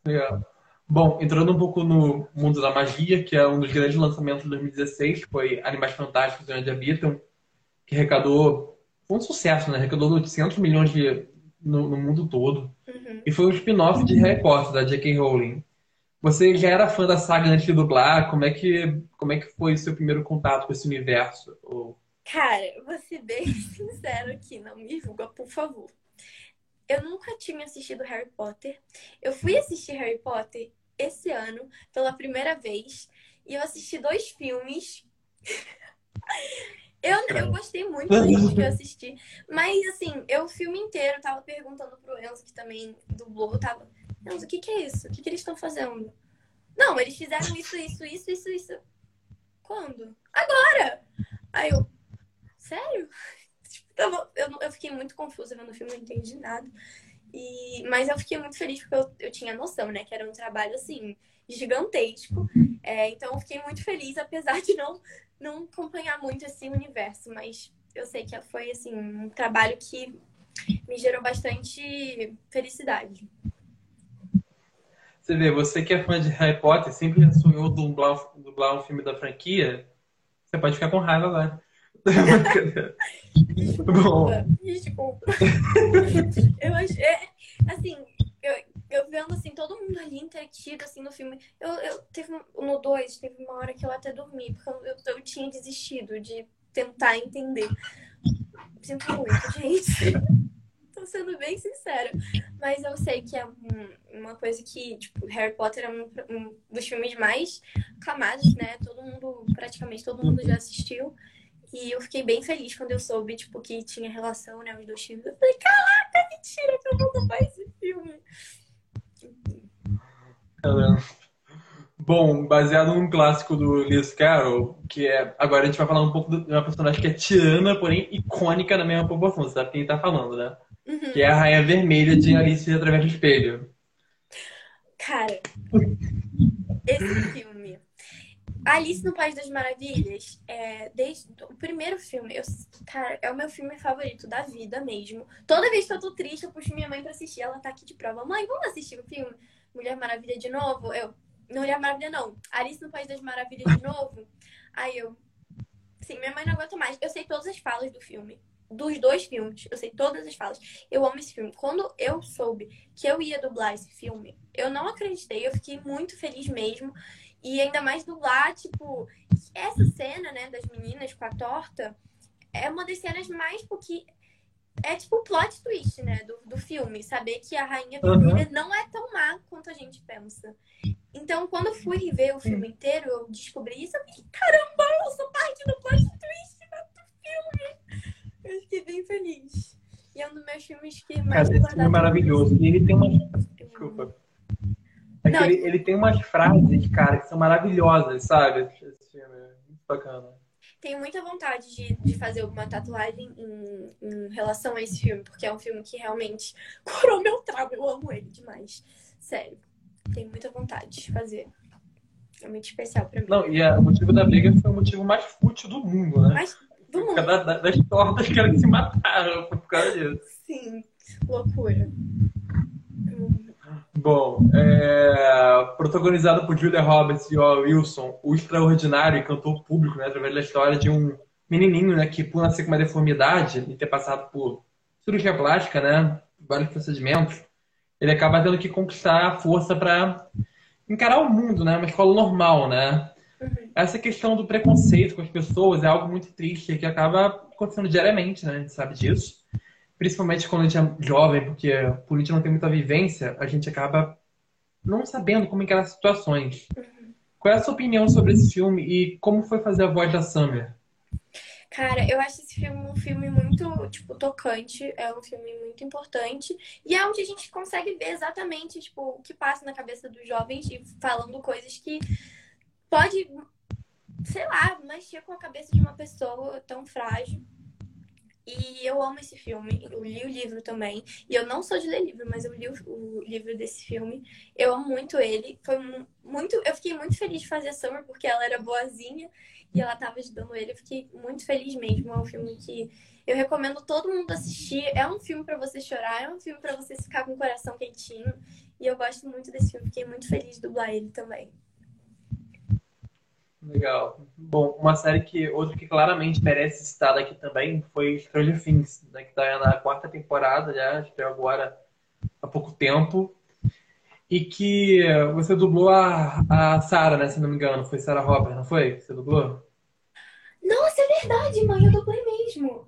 Legal. Bom, entrando um pouco no mundo da magia, que é um dos grandes lançamentos de 2016, que foi Animais Fantásticos e Onde Habitam, que arrecadou, foi um sucesso, né? Arrecadou 800 milhões de, no, no mundo todo. Uhum. E foi um spin-off de Harry Potter, da J.K. Rowling. Você já era fã da saga antes de dublar? Como é que, como é que foi o seu primeiro contato com esse universo? Ou... Cara, vou ser bem sincero aqui, não me julga, por favor. Eu nunca tinha assistido Harry Potter. Eu fui assistir Harry Potter esse ano pela primeira vez e eu assisti dois filmes. Eu, eu gostei muito filmes que eu assisti. Mas, assim, eu o filme inteiro tava perguntando pro Enzo, que também dublou, tava. Enzo, o que, que é isso? O que, que eles estão fazendo? Não, eles fizeram isso, isso, isso, isso, isso. Quando? Agora! Aí eu. Sério? Eu, eu, eu fiquei muito confusa vendo o filme, não entendi nada. E, mas eu fiquei muito feliz porque eu, eu tinha noção, né? Que era um trabalho, assim, gigantesco. É, então eu fiquei muito feliz, apesar de não, não acompanhar muito esse universo. Mas eu sei que foi, assim, um trabalho que me gerou bastante felicidade. Você vê, você que é fã de Harry Potter, sempre sonhou dublar, dublar um filme da franquia, você pode ficar com raiva agora. Desculpa, desculpa. eu achei, é, assim, eu, vendo assim, todo mundo ali entretido assim no filme. Eu, eu teve no 2, teve uma hora que eu até dormi, porque eu, eu, tinha desistido de tentar entender. Sinto muito, gente. Tô sendo bem sincera. Mas eu sei que é um, uma coisa que, tipo, Harry Potter é um, um dos filmes mais aclamados, né? Todo mundo, praticamente todo mundo já assistiu. E eu fiquei bem feliz quando eu soube, tipo, que tinha relação, né, os dois filmes. Eu falei, caraca, mentira que eu vou dublar esse filme. Caramba. Bom, baseado num clássico do Lewis Carroll, que é. Agora a gente vai falar um pouco de uma personagem que é tirana, porém icônica na mesma proporção. Você sabe quem tá falando, né? Uhum. Que é a Rainha Vermelha de Alice através do espelho. Cara, esse filme. Alice no País das Maravilhas, é, desde o primeiro filme, eu, cara, é o meu filme favorito da vida mesmo. Toda vez que eu tô triste, eu puxo minha mãe pra assistir. Ela tá aqui de prova. Mãe, vamos assistir o filme Mulher Maravilha de novo? Eu, não Mulher Maravilha não. Alice no País das Maravilhas de novo. Aí eu, sim, minha mãe não aguenta mais. Eu sei todas as falas do filme. Dos dois filmes, eu sei todas as falas. Eu amo esse filme. Quando eu soube que eu ia dublar esse filme, eu não acreditei. Eu fiquei muito feliz mesmo. E ainda mais dublar, tipo, essa cena, né, das meninas com a torta é uma das cenas mais porque é tipo o plot twist, né, do, do filme. Saber que a Rainha Vermelha uhum. não é tão má quanto a gente pensa. Então, quando eu fui ver o filme inteiro, eu descobri isso. Eu fiquei, caramba, eu sou parte do plot twist do filme. Eu fiquei bem feliz. E é um dos meus filmes que mais Cara, esse filme é maravilhoso. E ele tem uma... Desculpa. É Não, ele, ele, tem umas frases, cara, que são maravilhosas, sabe? Esse filme é muito bacana. Tenho muita vontade de, de fazer alguma tatuagem em, em relação a esse filme, porque é um filme que realmente curou meu trauma. Eu amo ele demais. Sério. Tenho muita vontade de fazer. É muito especial pra mim. Não, e a, o motivo da briga foi o motivo mais fútil do mundo, né? Mais do mundo. Da, da, das tortas que elas se mataram por causa disso. Sim, loucura. Bom, é, protagonizado por Julia Roberts e o Wilson, o extraordinário cantor público, né, através da história de um menininho, né, que por nascer com uma deformidade e ter passado por cirurgia plástica, né, vários procedimentos, ele acaba tendo que conquistar a força para encarar o mundo, né, uma escola normal, né. Uhum. Essa questão do preconceito com as pessoas é algo muito triste que acaba acontecendo diariamente, né, a gente sabe disso principalmente quando a gente é jovem, porque por a gente não tem muita vivência, a gente acaba não sabendo como encarar situações. Uhum. Qual é a sua opinião sobre esse filme e como foi fazer a voz da Summer? Cara, eu acho esse filme um filme muito, tipo, tocante, é um filme muito importante e é onde a gente consegue ver exatamente, tipo, o que passa na cabeça dos jovens e falando coisas que pode, sei lá, mexer com a cabeça de uma pessoa tão frágil. E eu amo esse filme. Eu li o livro também. E eu não sou de ler livro, mas eu li o, o livro desse filme. Eu amo muito ele. Foi muito. Eu fiquei muito feliz de fazer a Summer porque ela era boazinha e ela tava ajudando ele. Eu fiquei muito feliz mesmo. É um filme que eu recomendo todo mundo assistir. É um filme para você chorar, é um filme para você ficar com o coração quentinho. E eu gosto muito desse filme. Fiquei muito feliz de dublar ele também. Legal. Bom, uma série que outra que claramente merece estar aqui também foi Stranger Things, né, que está na quarta temporada já, estreou agora há pouco tempo. E que você dublou a, a Sarah, né, se não me engano, foi Sarah Robert, não foi? Você dublou? Nossa, é verdade, mãe, eu dublei mesmo.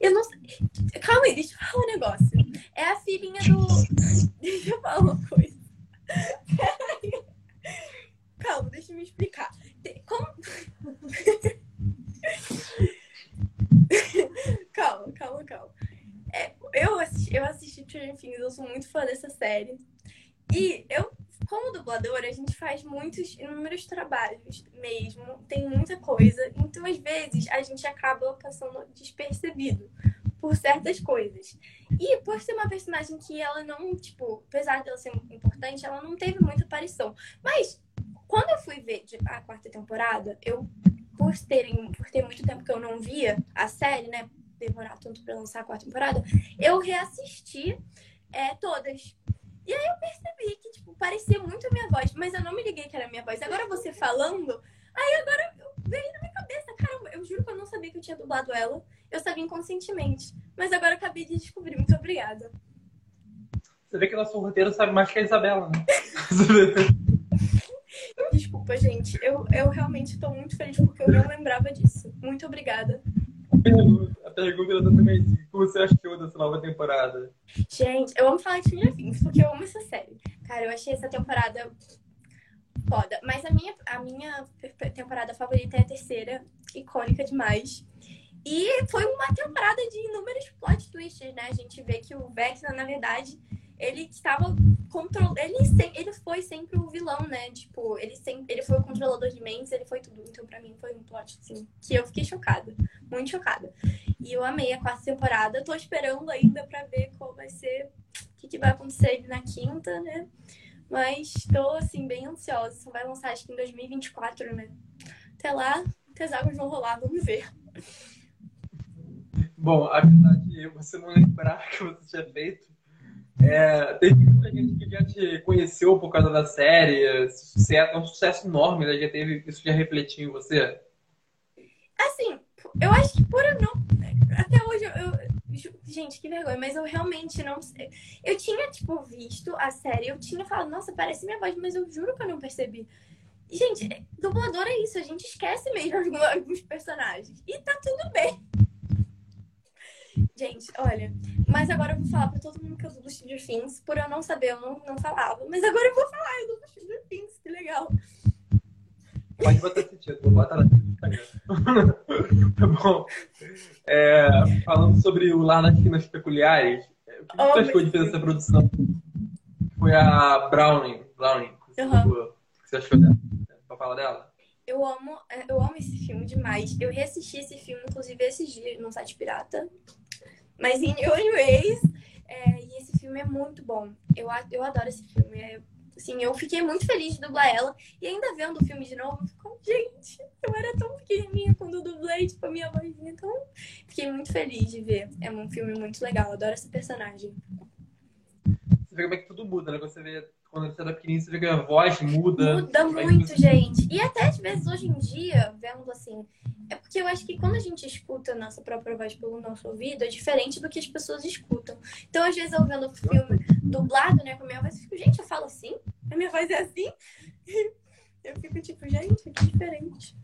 Eu não. Calma aí, deixa eu falar um negócio. É a filhinha do. Deixa eu falar uma coisa. Peraí. Calma, deixa eu me explicar. Como. calma, calma, calma. É, eu, assisti, eu assisti Stranger Things, eu sou muito fã dessa série. E eu, como dubladora, a gente faz muitos, inúmeros trabalhos mesmo, tem muita coisa. Então, às vezes, a gente acaba passando despercebido por certas coisas. E por ser uma personagem que ela não, tipo, apesar dela ser importante, ela não teve muita aparição. Mas quando eu fui ver a quarta temporada, eu, por, terem, por ter muito tempo que eu não via a série, né? Demorar tanto pra lançar a quarta temporada, eu reassisti é, todas. E aí eu percebi que, tipo, parecia muito a minha voz, mas eu não me liguei que era a minha voz. Agora você falando, aí agora veio na minha cabeça, caramba, eu juro que eu não sabia que eu tinha dublado ela. Eu sabia inconscientemente. Mas agora eu acabei de descobrir. Muito obrigada. Você vê que nosso roteiro sabe mais que a Isabela, né? Desculpa, gente. Eu, eu realmente estou muito feliz porque eu não lembrava disso. Muito obrigada. A pergunta era exatamente o que você achou dessa nova temporada? Gente, eu amo falar de Stranger Things porque eu amo essa série. Cara, eu achei essa temporada foda. Mas a minha, a minha temporada favorita é a terceira, icônica demais. E foi uma temporada de inúmeros plot twists, né? A gente vê que o Vecna, na verdade, ele estava controlando. Ele, ele foi sempre o vilão, né? Tipo, ele, sempre, ele foi o controlador de mentes, ele foi tudo. Então, pra mim, foi um plot, assim, que eu fiquei chocada. Muito chocada. E eu amei a quarta temporada. Tô esperando ainda pra ver qual vai ser. O que, que vai acontecer na quinta, né? Mas tô, assim, bem ansiosa. Só vai lançar, acho que em 2024, né? Até lá, as águas vão rolar, vamos ver. Bom, apesar de você não lembrar que você tinha feito, é, teve muita gente que já te conheceu por causa da série, sucesso, é um sucesso enorme, né? Já teve, isso já refletiu em você? Assim, eu acho que por eu não. Até hoje eu. Gente, que vergonha, mas eu realmente não sei. Eu tinha, tipo, visto a série, eu tinha falado, nossa, parece minha voz, mas eu juro que eu não percebi. Gente, dublador é isso, a gente esquece mesmo alguns personagens. E tá tudo bem. Gente, olha, mas agora eu vou falar pra todo mundo que eu dublo Stranger Things. Por eu não saber, eu não, não falava. Mas agora eu vou falar, eu dublo Stranger Things, que legal. Pode botar sentido, vou botar lá Tá bom. É, falando sobre o Lá nas Quinas Peculiares, o que oh, você achou de fazer essa produção? Foi a Browning. Browning. Uhum. O que você achou dela? Pra falar dela? Eu amo, eu amo esse filme demais. Eu reassisti esse filme, inclusive, esses dias no site pirata. Mas, anyways, é, e esse filme é muito bom. Eu, eu adoro esse filme. É, assim, eu fiquei muito feliz de dublar ela. E ainda vendo o filme de novo, ficou, gente, eu era tão pequenininha quando eu dublei, tipo, a minha vozinha. Então, fiquei muito feliz de ver. É um filme muito legal. Eu adoro essa personagem. Você vê como é que tudo muda, né? Você vê quando você era pequenininho, você vê que a voz muda. Muda muito, você... gente. E até às vezes hoje em dia, vendo assim, é porque eu acho que quando a gente escuta a nossa própria voz pelo nosso ouvido, é diferente do que as pessoas escutam. Então, às vezes, eu vendo o filme dublado, né, com a minha voz, eu fico, gente, eu falo assim? A minha voz é assim? Eu fico tipo, gente, que diferente.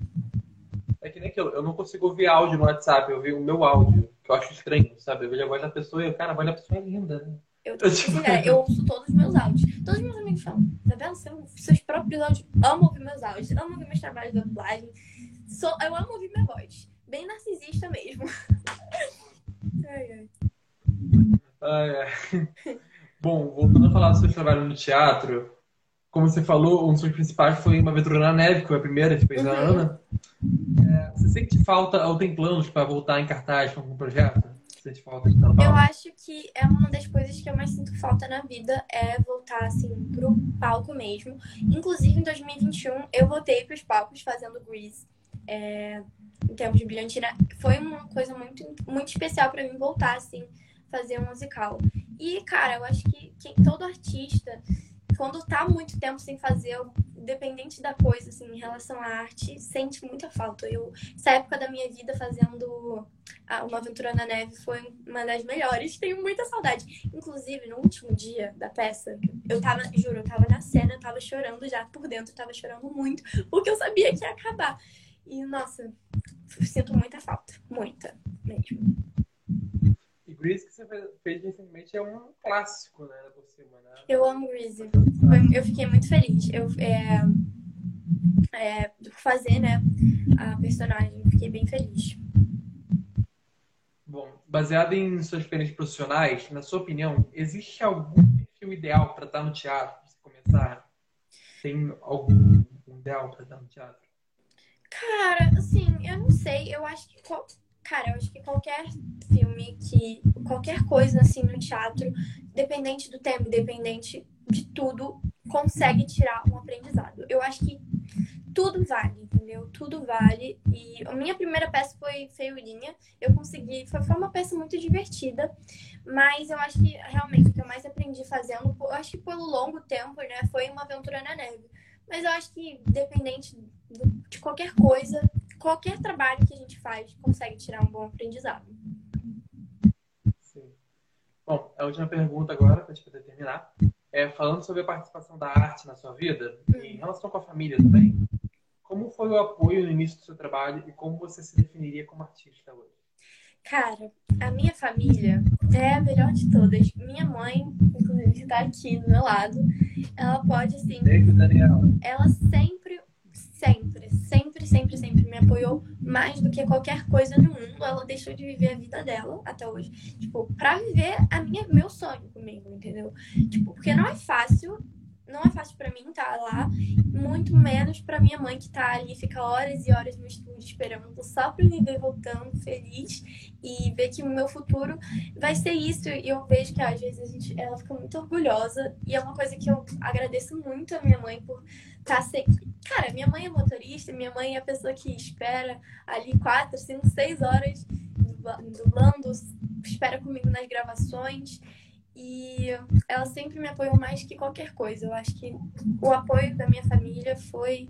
É que nem aquilo, eu não consigo ouvir áudio no WhatsApp, eu vi o meu áudio, que eu acho estranho, sabe? Eu vejo a voz da pessoa e eu, cara, a voz da pessoa é linda, né? Eu, tô, tipo... eu ouço todos os meus áudios. Todos os meus amigos falam, Isabela, ouve seus próprios áudios. Amo ouvir meus áudios, amo ouvir meus trabalhos de dublagem. Sou, eu amo ouvir minha voz. Bem narcisista mesmo. ai, ai. Ai, ai. Bom, voltando a falar do seu trabalho no teatro, como você falou, um dos seus principais foi uma aventura na neve, que foi a primeira que fez uhum. a Ana. É, você sente falta ou tem planos para voltar em cartaz com algum projeto? sente falta de Eu acho que é uma das coisas que eu mais sinto falta na vida é voltar, assim, pro palco mesmo. Inclusive, em 2021, eu voltei pros palcos fazendo Grease. É, em termos de brilhantina, foi uma coisa muito, muito especial para mim voltar, assim, fazer um musical. E, cara, eu acho que todo artista, quando tá muito tempo sem fazer, independente da coisa, assim, em relação à arte, sente muita falta. Eu, essa época da minha vida fazendo Uma Aventura na Neve foi uma das melhores. Tenho muita saudade. Inclusive, no último dia da peça, eu tava, juro, eu tava na cena, eu tava chorando já por dentro, eu tava chorando muito, porque eu sabia que ia acabar. E, nossa, sinto muita falta. Muita, mesmo. E Grease que você fez recentemente é um clássico, né? Por cima, né? Eu amo Grease. Eu fiquei muito feliz. Eu, é, é, fazer, né, a personagem. Fiquei bem feliz. Bom, baseado em suas experiências profissionais, na sua opinião, existe algum perfil ideal para estar no teatro, para você começar? Tem algum ideal para estar no teatro? Cara, assim, eu não sei. Eu acho que. Cara, eu acho que qualquer filme que. Qualquer coisa assim no teatro, dependente do tema, dependente de tudo, consegue tirar um aprendizado. Eu acho que tudo vale, entendeu? Tudo vale. E a minha primeira peça foi Feiurinha. Eu consegui. Foi, foi uma peça muito divertida. Mas eu acho que realmente o que eu mais aprendi fazendo, eu acho que pelo longo tempo, né, foi uma aventura na neve. Mas eu acho que, dependente de qualquer coisa, qualquer trabalho que a gente faz, consegue tirar um bom aprendizado. Sim. Bom, a última pergunta agora, para a gente poder terminar. É, falando sobre a participação da arte na sua vida, hum. em relação com a família também, como foi o apoio no início do seu trabalho e como você se definiria como artista hoje? Cara, a minha família é a melhor de todas. Minha mãe, inclusive, que tá aqui do meu lado, ela pode, assim. Ela sempre, sempre, sempre, sempre, sempre me apoiou mais do que qualquer coisa no mundo. Ela deixou de viver a vida dela até hoje. Tipo, pra viver a minha, meu sonho comigo, entendeu? Tipo, porque não é fácil não é fácil para mim estar tá lá, muito menos para minha mãe que tá ali, fica horas e horas no estúdio esperando só para me ver voltando feliz e ver que o meu futuro vai ser isso. E eu vejo que às vezes a gente, ela fica muito orgulhosa e é uma coisa que eu agradeço muito a minha mãe por estar tá sempre. Cara, minha mãe é motorista, minha mãe é a pessoa que espera ali quatro, cinco, seis horas dublando, espera comigo nas gravações. E ela sempre me apoiou mais que qualquer coisa. Eu acho que o apoio da minha família foi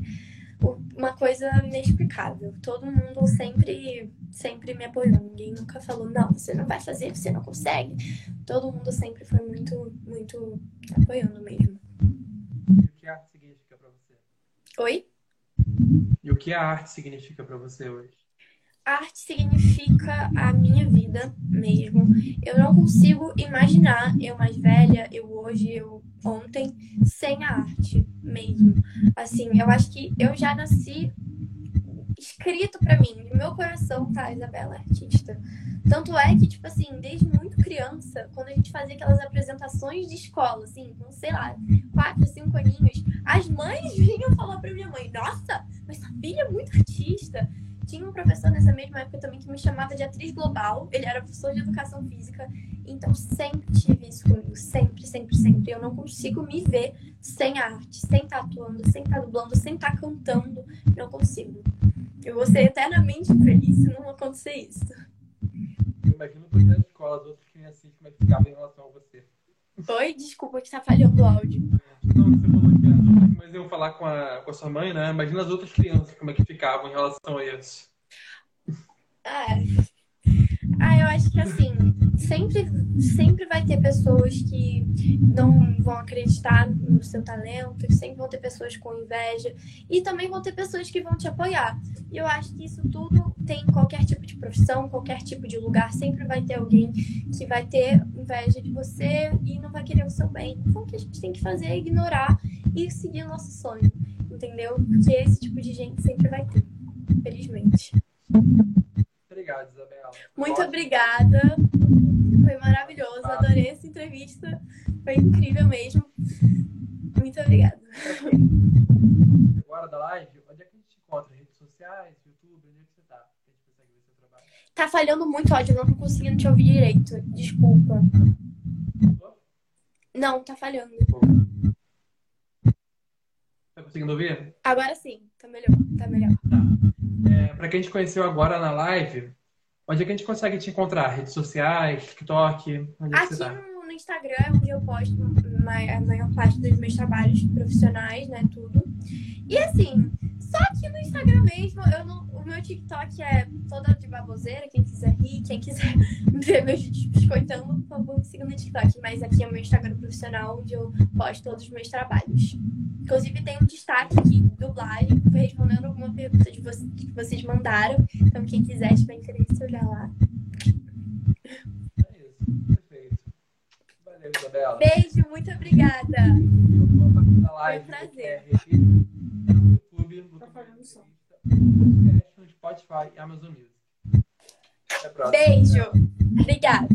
uma coisa inexplicável. Todo mundo sempre, sempre me apoiou. Ninguém nunca falou, não, você não vai fazer, você não consegue. Todo mundo sempre foi muito, muito apoiando mesmo. E o que a arte significa para você? Oi? E o que a arte significa para você hoje? Arte significa a minha vida mesmo. Eu não consigo imaginar eu mais velha, eu hoje, eu ontem, sem a arte mesmo. Assim, eu acho que eu já nasci escrito para mim, no meu coração tá, Isabela, artista. Tanto é que, tipo assim, desde muito criança, quando a gente fazia aquelas apresentações de escola, assim, com, sei lá, quatro, cinco aninhos, as mães vinham falar pra minha mãe, nossa, mas sua filha é muito artista. Tinha um professor nessa mesma época também que me chamava de atriz global. Ele era professor de educação física. Então sempre tive isso comigo. Sempre, sempre, sempre. Eu não consigo me ver sem arte, sem estar atuando, sem estar dublando, sem estar cantando. Não consigo. Eu vou ser eternamente feliz se não acontecer isso. Eu imagino que nas escolas outras crianças assim, como é que ficava em relação a você. Oi, desculpa que está falhando o áudio. Não, você falou que as mas iam falar com a, com a sua mãe, né? Imagina as outras crianças como é que ficavam em relação a isso. Ah, ah, eu acho que assim, sempre, sempre vai ter pessoas que não vão acreditar no seu talento, sempre vão ter pessoas com inveja, e também vão ter pessoas que vão te apoiar. E eu acho que isso tudo tem qualquer tipo de profissão, qualquer tipo de lugar, sempre vai ter alguém que vai ter inveja de você e não vai querer o seu bem. Então o que a gente tem que fazer é ignorar e seguir o nosso sonho, entendeu? Porque esse tipo de gente sempre vai ter, infelizmente. Obrigado, Isabela. Muito obrigada. Foi maravilhoso. Adorei essa entrevista. Foi incrível mesmo. Muito obrigada. Agora da live, onde é que a gente encontra? Redes sociais, YouTube, onde é que você está? A gente consegue ver seu trabalho. Tá falhando muito áudio, eu não tô conseguindo te ouvir direito. Desculpa. Não, tá falhando. Tá conseguindo ouvir? Agora sim, tá melhor. Tá melhor. É, pra quem te conheceu agora na live, onde é que a gente consegue te encontrar? Redes sociais, TikTok? Onde é Aqui tá? no, Instagram é onde eu posto a maior parte dos meus trabalhos profissionais, né? Tudo. E assim, só que no Instagram mesmo, eu não, o meu TikTok é toda de baboseira. Quem quiser rir, quem quiser ver meus vídeos biscoitando, por favor, me siga no TikTok. Mas aqui é o meu Instagram profissional, onde eu posto todos os meus trabalhos. Inclusive, tem um destaque aqui, dublagem, respondendo alguma pergunta de vocês, que vocês mandaram. Então, quem quiser, tiver interesse, olhar lá. É isso. Perfeito. Valeu, Isabela. Beijo, muito obrigada. Eu vou da live Foi um do prazer. Spotify e Amazon Music. Até a próxima. Beijo. Obrigada.